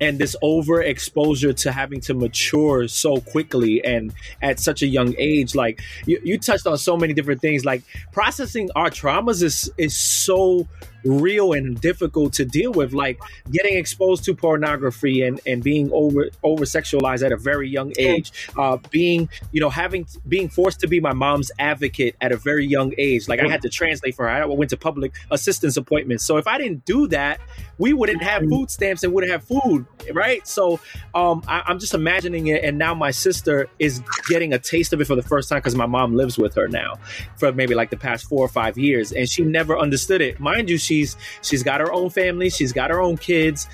and this overexposure to having to mature so quickly and at such a young age like you, you touched on so many different things. Like processing our traumas is is so real and difficult to deal with, like getting exposed to pornography and, and being over over sexualized at a very young age, uh, being you know having being forced to be my mom's advocate at a very young age. Like I had to translate for her. I went to public assistance appointments. So if I didn't do that, we wouldn't have food stamps and wouldn't have food, right? So um, I, I'm just imagining it, and now my sister is getting a taste of it for the first time because my mom lives with her now for maybe like the past four or five years, and she never understood it. Mind you, she's she's got her own family, she's got her own kids,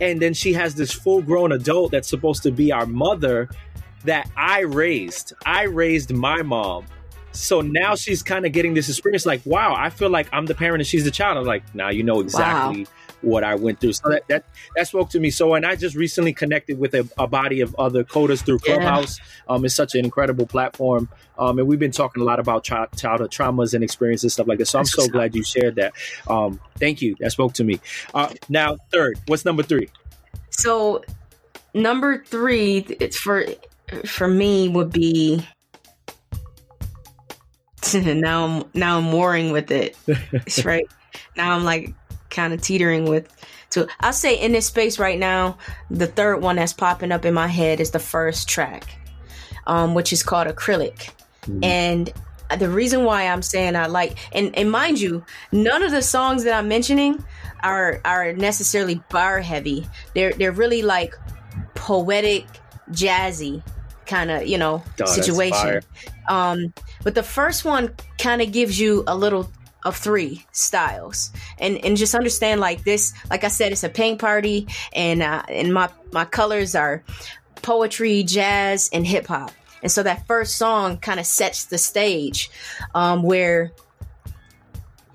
and then she has this full grown adult that's supposed to be our mother that I raised. I raised my mom. So now she's kind of getting this experience like, wow, I feel like I'm the parent and she's the child. I'm like, now you know exactly wow what I went through. So that, that, that spoke to me. So, and I just recently connected with a, a body of other codas through Clubhouse. Yeah. Um, it's such an incredible platform. Um, and we've been talking a lot about child, childhood traumas and experiences, stuff like that. So I'm so glad you shared that. Um, thank you. That spoke to me. Uh, now, third, what's number three? So, number three, it's for for me would be now I'm now I'm warring with it. It's right. Now I'm like kind of teetering with so I'll say in this space right now, the third one that's popping up in my head is the first track, um, which is called Acrylic. Mm. And the reason why I'm saying I like and, and mind you, none of the songs that I'm mentioning are are necessarily bar heavy. They're they're really like poetic, jazzy kind of, you know, oh, situation. Um, but the first one kind of gives you a little of three styles. And and just understand like this like i said it's a paint party and uh and my my colors are poetry jazz and hip-hop and so that first song kind of sets the stage um where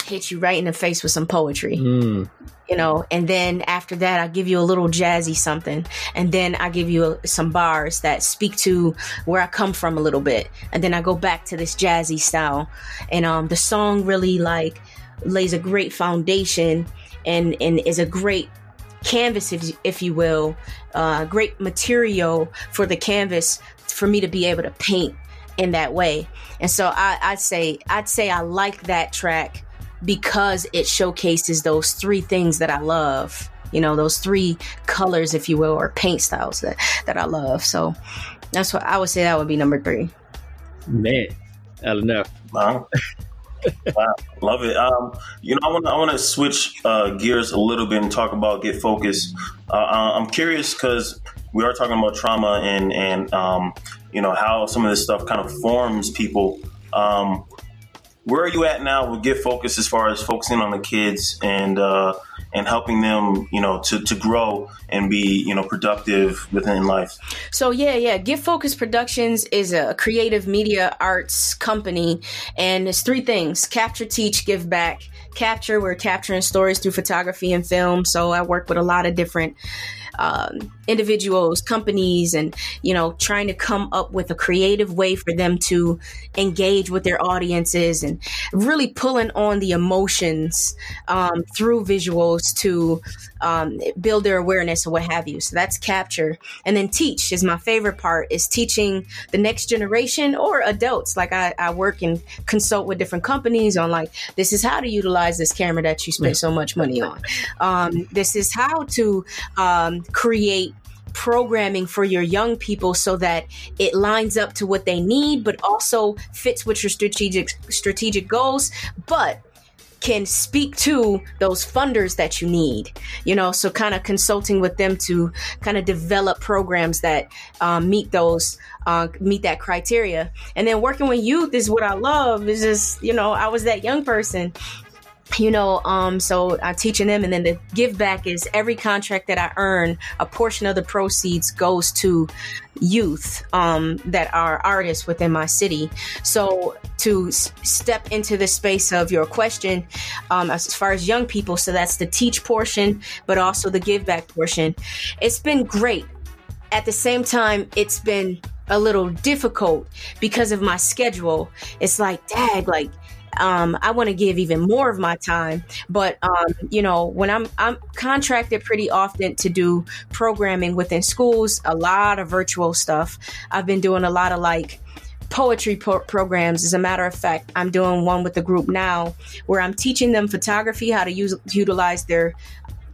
hit you right in the face with some poetry. Mm you know and then after that i give you a little jazzy something. And then i give you a, some bars that speak to where i come from a little bit. And then i go back to this jazzy style. And um the song really like lays a great foundation and and is a great canvas if, if you will uh great material for the canvas for me to be able to paint in that way. And so i i'd say i'd say i like that track because it showcases those three things that I love. You know, those three colors, if you will, or paint styles that that I love. So that's what I would say. That would be number three. Man, I don't know. Wow. wow, love it. Um, you know, I want I want to switch uh, gears a little bit and talk about get focused. Uh, uh I'm curious because we are talking about trauma and and um, you know how some of this stuff kind of forms people. Um, where are you at now with Get Focus as far as focusing on the kids and uh, and helping them, you know, to, to grow and be, you know, productive within life? So yeah, yeah. Get Focus Productions is a creative media arts company, and it's three things: capture, teach, give back. Capture, we're capturing stories through photography and film. So I work with a lot of different um, individuals, companies, and you know, trying to come up with a creative way for them to engage with their audiences and really pulling on the emotions um, through visuals to um, build their awareness or what have you. So that's capture, and then teach is my favorite part. Is teaching the next generation or adults. Like I, I work and consult with different companies on like this is how to utilize this camera that you spent so much money on. Um, this is how to um, create programming for your young people so that it lines up to what they need but also fits with your strategic strategic goals but can speak to those funders that you need you know? So kind of consulting with them to kind of develop programs that um, meet those uh, meet that criteria. And then working with youth is what i love. Is just you know i was that young person you know um so i'm teaching them and then the give back is every contract that i earn a portion of the proceeds goes to youth um that are artists within my city. So to s- step into the space of your question um as far as young people so that's the teach portion but also the give back portion. It's been great. At the same time it's been a little difficult because of my schedule. It's like dad like um, I want to give even more of my time. But um, you know, when I'm I'm contracted pretty often to do programming within schools, a lot of virtual stuff. I've been doing a lot of like poetry pro- programs. As a matter of fact, I'm doing one with the group now where I'm teaching them photography, how to use utilize their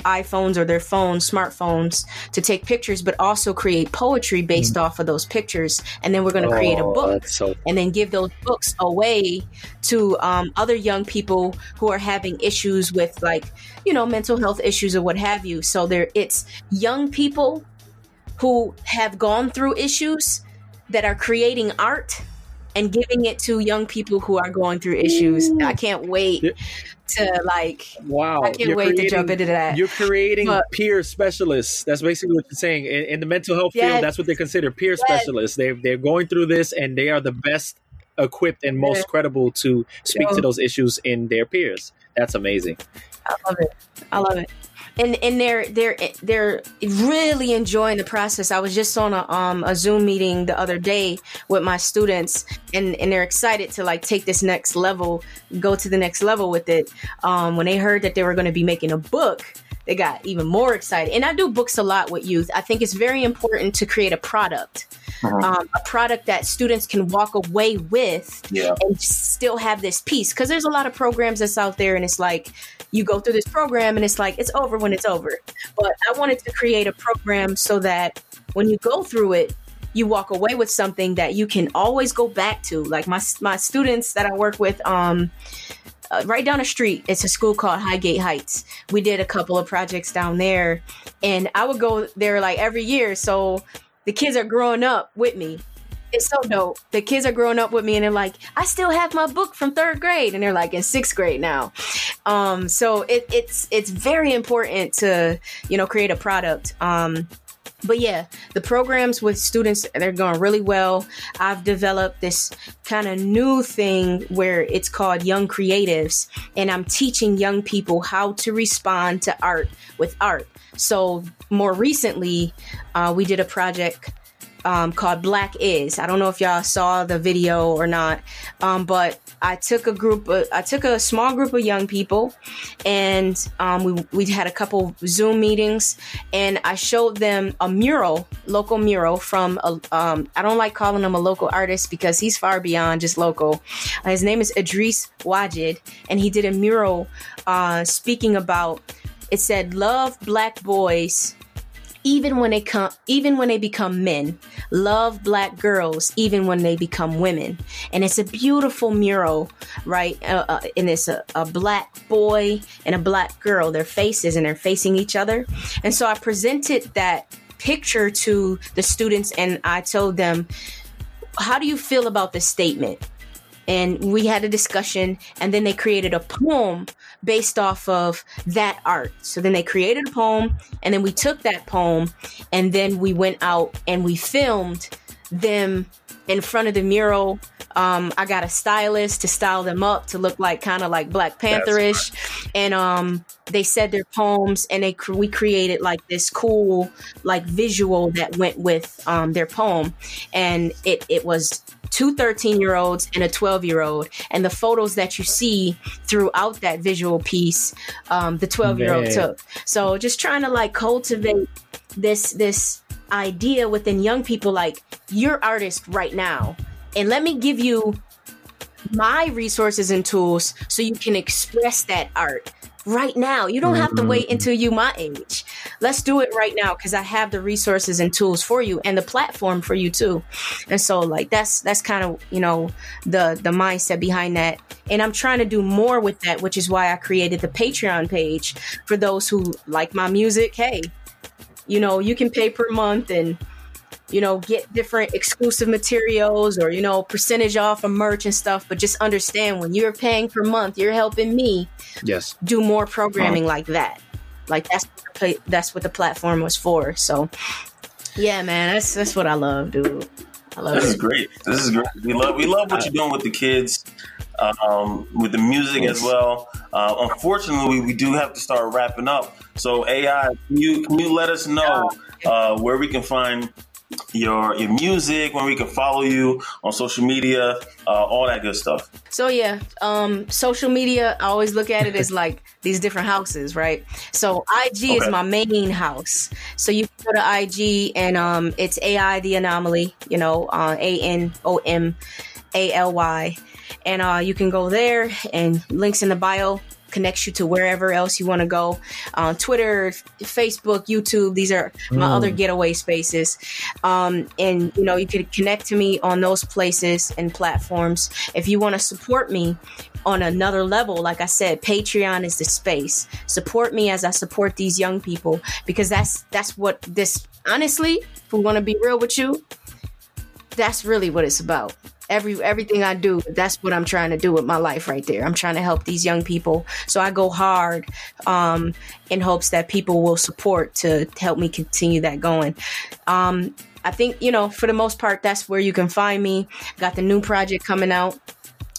iPhones or their phones, smartphones, to take pictures, but also create poetry based mm. off of those pictures. And then we're going to create a oh, book so- and then give those books away to um, other young people who are having issues with, like, you know, mental health issues or what have you. So there, it's young people who have gone through issues that are creating art and giving it to young people who are going through issues. I can't wait to like wow i can't wait to jump into that. you're creating but, peer specialists. That's basically what you're saying. In, in the mental health yes, field that's what they consider peer yes. specialists. They're, they're going through this and they are the best equipped and most yeah. credible to speak to those issues in their peers. That's amazing. I love it. I love it and and they're they're they're really enjoying the process. I was just on a um a Zoom meeting the other day with my students, and and they're excited to like take this next level, go to the next level with it. Um, when they heard that they were going to be making a book, they got even more excited. And I do books a lot with youth. I think it's very important to create a product, uh-huh. um, a product that students can walk away with yeah. and still have this piece. Because there's a lot of programs that's out there, and it's like you go through this program and it's like it's over when it's over. But I wanted to create a program so that when you go through it, you walk away with something that you can always go back to. Like my my students that I work with, um, uh, right down the street, it's a school called Highgate Heights. We did a couple of projects down there, and I would go there like every year. So the kids are growing up with me. It's so dope. The kids are growing up with me, and they're like, "I still have my book from third grade," and they're like in sixth grade now. Um, so it, it's it's very important to you know create a product. Um, but yeah, the programs with students they're going really well. I've developed this kind of new thing where it's called Young Creatives, and I'm teaching young people how to respond to art with art. So more recently, uh, we did a project um, called Black Is. I don't know if y'all saw the video or not, um, but I took a group, of, I took a small group of young people, and um, we we had a couple Zoom meetings, and I showed them a mural, local mural from a. Um, I don't like calling him a local artist because he's far beyond just local. Uh, his name is Edreys Wajed, and he did a mural uh, speaking about. It said, "Love black boys." Even when they come even when they become men love black girls even when they become women. And it's a beautiful mural right? Uh, uh, and it's a, a black boy and a black girl. Their faces and they're facing each other. And so i presented that picture to the students and i told them how do you feel about this statement and we had a discussion and then they created a poem based off of that art. So then they created a poem and then we took that poem and then we went out and we filmed them in front of the mural um, I got a stylist to style them up to look like kind of like Black Pantherish, and um, they said their poems, and they we created like this cool like visual that went with um, their poem, and it it was two 13 year olds and a 12 year old. And the photos that you see throughout that visual piece, um, the 12 year old took. So just trying to like cultivate this, this idea within young people like you're artist right now. And let me give you my resources and tools so you can express that art right now. You don't have to wait mm-hmm. until you my age. Let's do it right now because I have the resources and tools for you and the platform for you too. And so like that's that's kind of, you know, the the mindset behind that. And I'm trying to do more with that, which is why I created the Patreon page for those who like my music. Hey, you know, you can pay per month and you know, get different exclusive materials or, you know, percentage off of merch and stuff. But just understand when you're paying per month, you're helping me yes do more programming like that. Like that's that's what the platform was for. So yeah, man, that's that's what I love, dude. I love this it. is great. This is great. We love we love what you're doing with the kids. Um, with the music as well. Uh, unfortunately, we do have to start wrapping up. So, AI, can you, can you let us know uh, where we can find your your music, where we can follow you on social media, uh, all that good stuff. So yeah, um, social media. I always look at it as like these different houses, right? So IG okay. is my main house. So you go to IG and um, it's AI the anomaly. You know, uh, A N O M A L Y, and uh, you can go there and links in the bio connects you to wherever else you want to go. Uh, Twitter, Facebook, YouTube. These are my mm. other getaway spaces. Um, and you know, you can connect to me on those places and platforms. If you want to support me on another level, like I said, Patreon is the space. Support me as I support these young people because that's that's what this. Honestly, if we want to be real with you, that's really what it's about every everything I do, that's what I'm trying to do with my life right there. I'm trying to help these young people. So I go hard um, in hopes that people will support to help me continue that going. Um, I think, you know, for the most part, that's where you can find me. Got the new project coming out.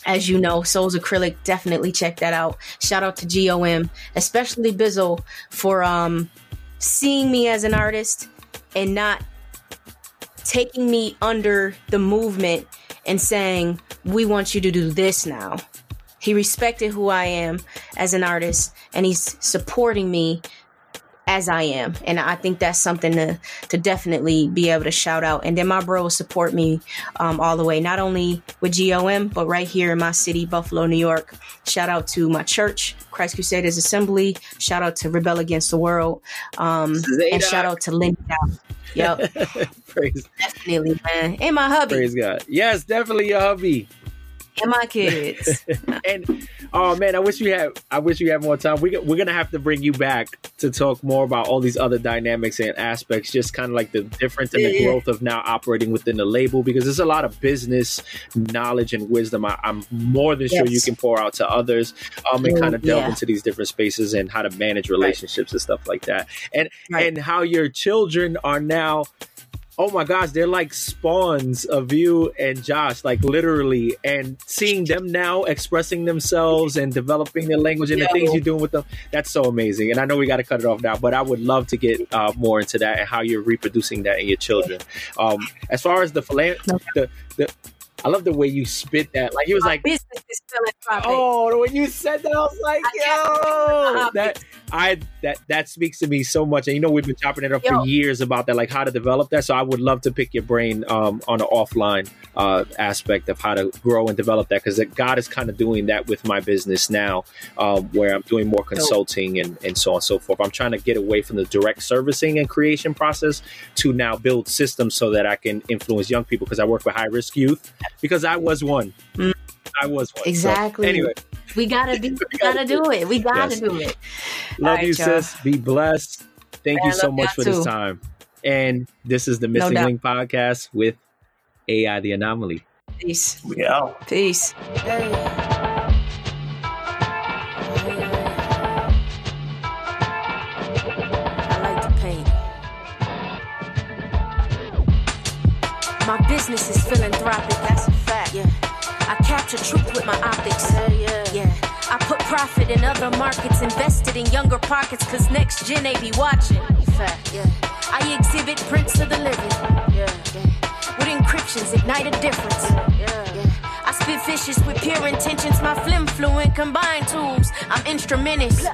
As you know, Souls Acrylic, definitely check that out. Shout out to GOM, especially Bizzle, for um, seeing me as an artist and not taking me under the movement and saying, We want you to do this now. He respected who I am as an artist and he's supporting me as I am. And I think that's something to, to definitely be able to shout out. And then my bro will support me um, all the way, not only with GOM, but right here in my city, Buffalo, New York. Shout out to my church, Christ Crusaders Assembly. Shout out to Rebel Against the World. Um, and shout out to Lindy Yep. Praise. Definitely, man. And my hubby. Praise God. Yes, definitely your hubby. And my kids. and oh man, I wish we had I wish we had more time. We we're gonna have to bring you back to talk more about all these other dynamics and aspects, just kind of like the difference and the growth of now operating within the label because there's a lot of business knowledge and wisdom I, am more than yes. sure you can pour out to others um and kind of delve yeah. into these different spaces and how to manage relationships right. and stuff like that. And right. and how your children are now oh my gosh, they're like spawns of you and Josh, like literally, and seeing them now expressing themselves and developing their language and the things you're doing with them, that's so amazing. And I know we got to cut it off now, but I would love to get uh, more into that and how you're reproducing that in your children. Um, as far as the philanthropy, the, the I love the way you spit that. Like he was like, "Business is philanthropic." Oh, when you said that, I was like, "Yo, that I that that speaks to me so much." And you know, we've been chopping it up Yo. for years about that, like how to develop that. So I would love to pick your brain um, on an offline uh, aspect of how to grow and develop that because God is kind of doing that with my business now, um, where I'm doing more consulting and and so on and so forth. I'm trying to get away from the direct servicing and creation process to now build systems so that I can influence young people because I work with high risk youth because I was one. Mm. I was one. Exactly. So, anyway, we gotta be, we gotta do it. We gotta yes. do it. Love right, you, y'all. sis. Be blessed. Thank you so much for too. this time. And this is the Missing no Link podcast with AI the Anomaly. Peace. Yeah. Peace. Hey. Business is philanthropic, that's a fact. Yeah. I capture truth with my optics. Yeah, yeah. yeah. I put profit in other markets, invested in younger pockets, cause next gen they be watching. Fact, yeah. I exhibit prints of the living. Yeah, yeah. With encryptions, ignite a difference. Yeah, yeah. I spit vicious with pure intentions, my flim fluent combined tools. I'm instrumentist.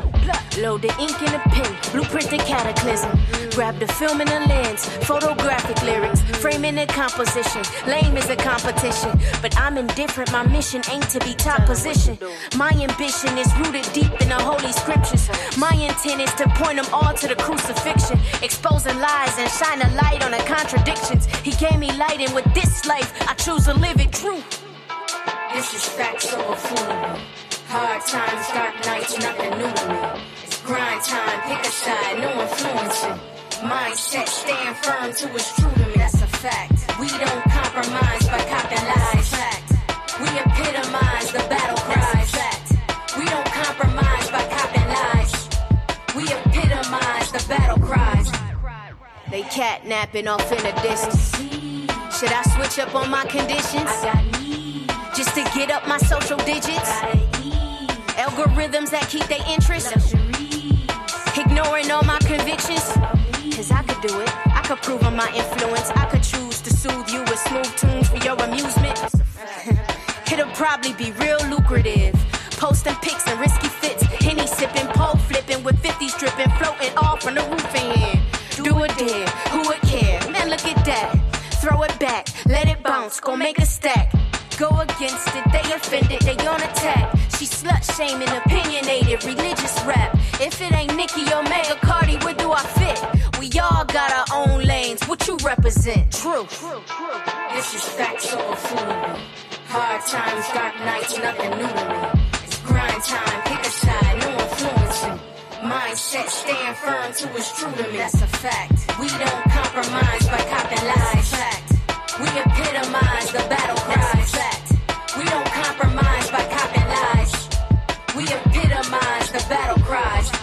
Load the ink in a pen, blueprint the cataclysm. Grab the film in the lens, photographic lyrics, framing the composition. Lame is a competition, but I'm indifferent. My mission ain't to be top position. My ambition is rooted deep in the holy scriptures. My intent is to point them all to the crucifixion, exposing lies and shine a light on the contradictions. He gave me light, and with this life, I choose to live it true. This is facts over foolery. Hard times, dark nights, nothing new to me. It's grind time, pick a side, no influencing. Mindset, stand firm to what's true to me. That's a fact. We don't compromise by copying lies. Fact. We epitomize the battle cries. Fact. We don't compromise by copying lies. We epitomize the battle cries. They catnapping off in the distance. Should I switch up on my conditions? just to get up my social digits. Algorithms that keep their interest. Ignoring all my convictions. Cause I could do it. I could prove on my influence. I could choose to soothe you with smooth tunes for your amusement. It'll probably be real lucrative. Posting pics and risky fits. Henny sipping, pole flipping with 50s dripping, floating off on the roof in. Do it dare, who would care? Man, look at that. Throw it back, let it bounce, go make a stack. Go against it, they offended, they on attack. She slut shaming, opinionated, religious rap. If it ain't Nicki or Mega Cardi, where do I fit? We all got our own lanes, what you represent? True. This is facts over foolery. Hard times, dark nights, nothing new to me. It's grind time, pick a side, no influencing. Mindset staying firm to what's true to me. That's a fact. We don't compromise by copping lies. Fact. We epitomize the battle cries. We don't compromise by copping lies. We epitomize the battle cries.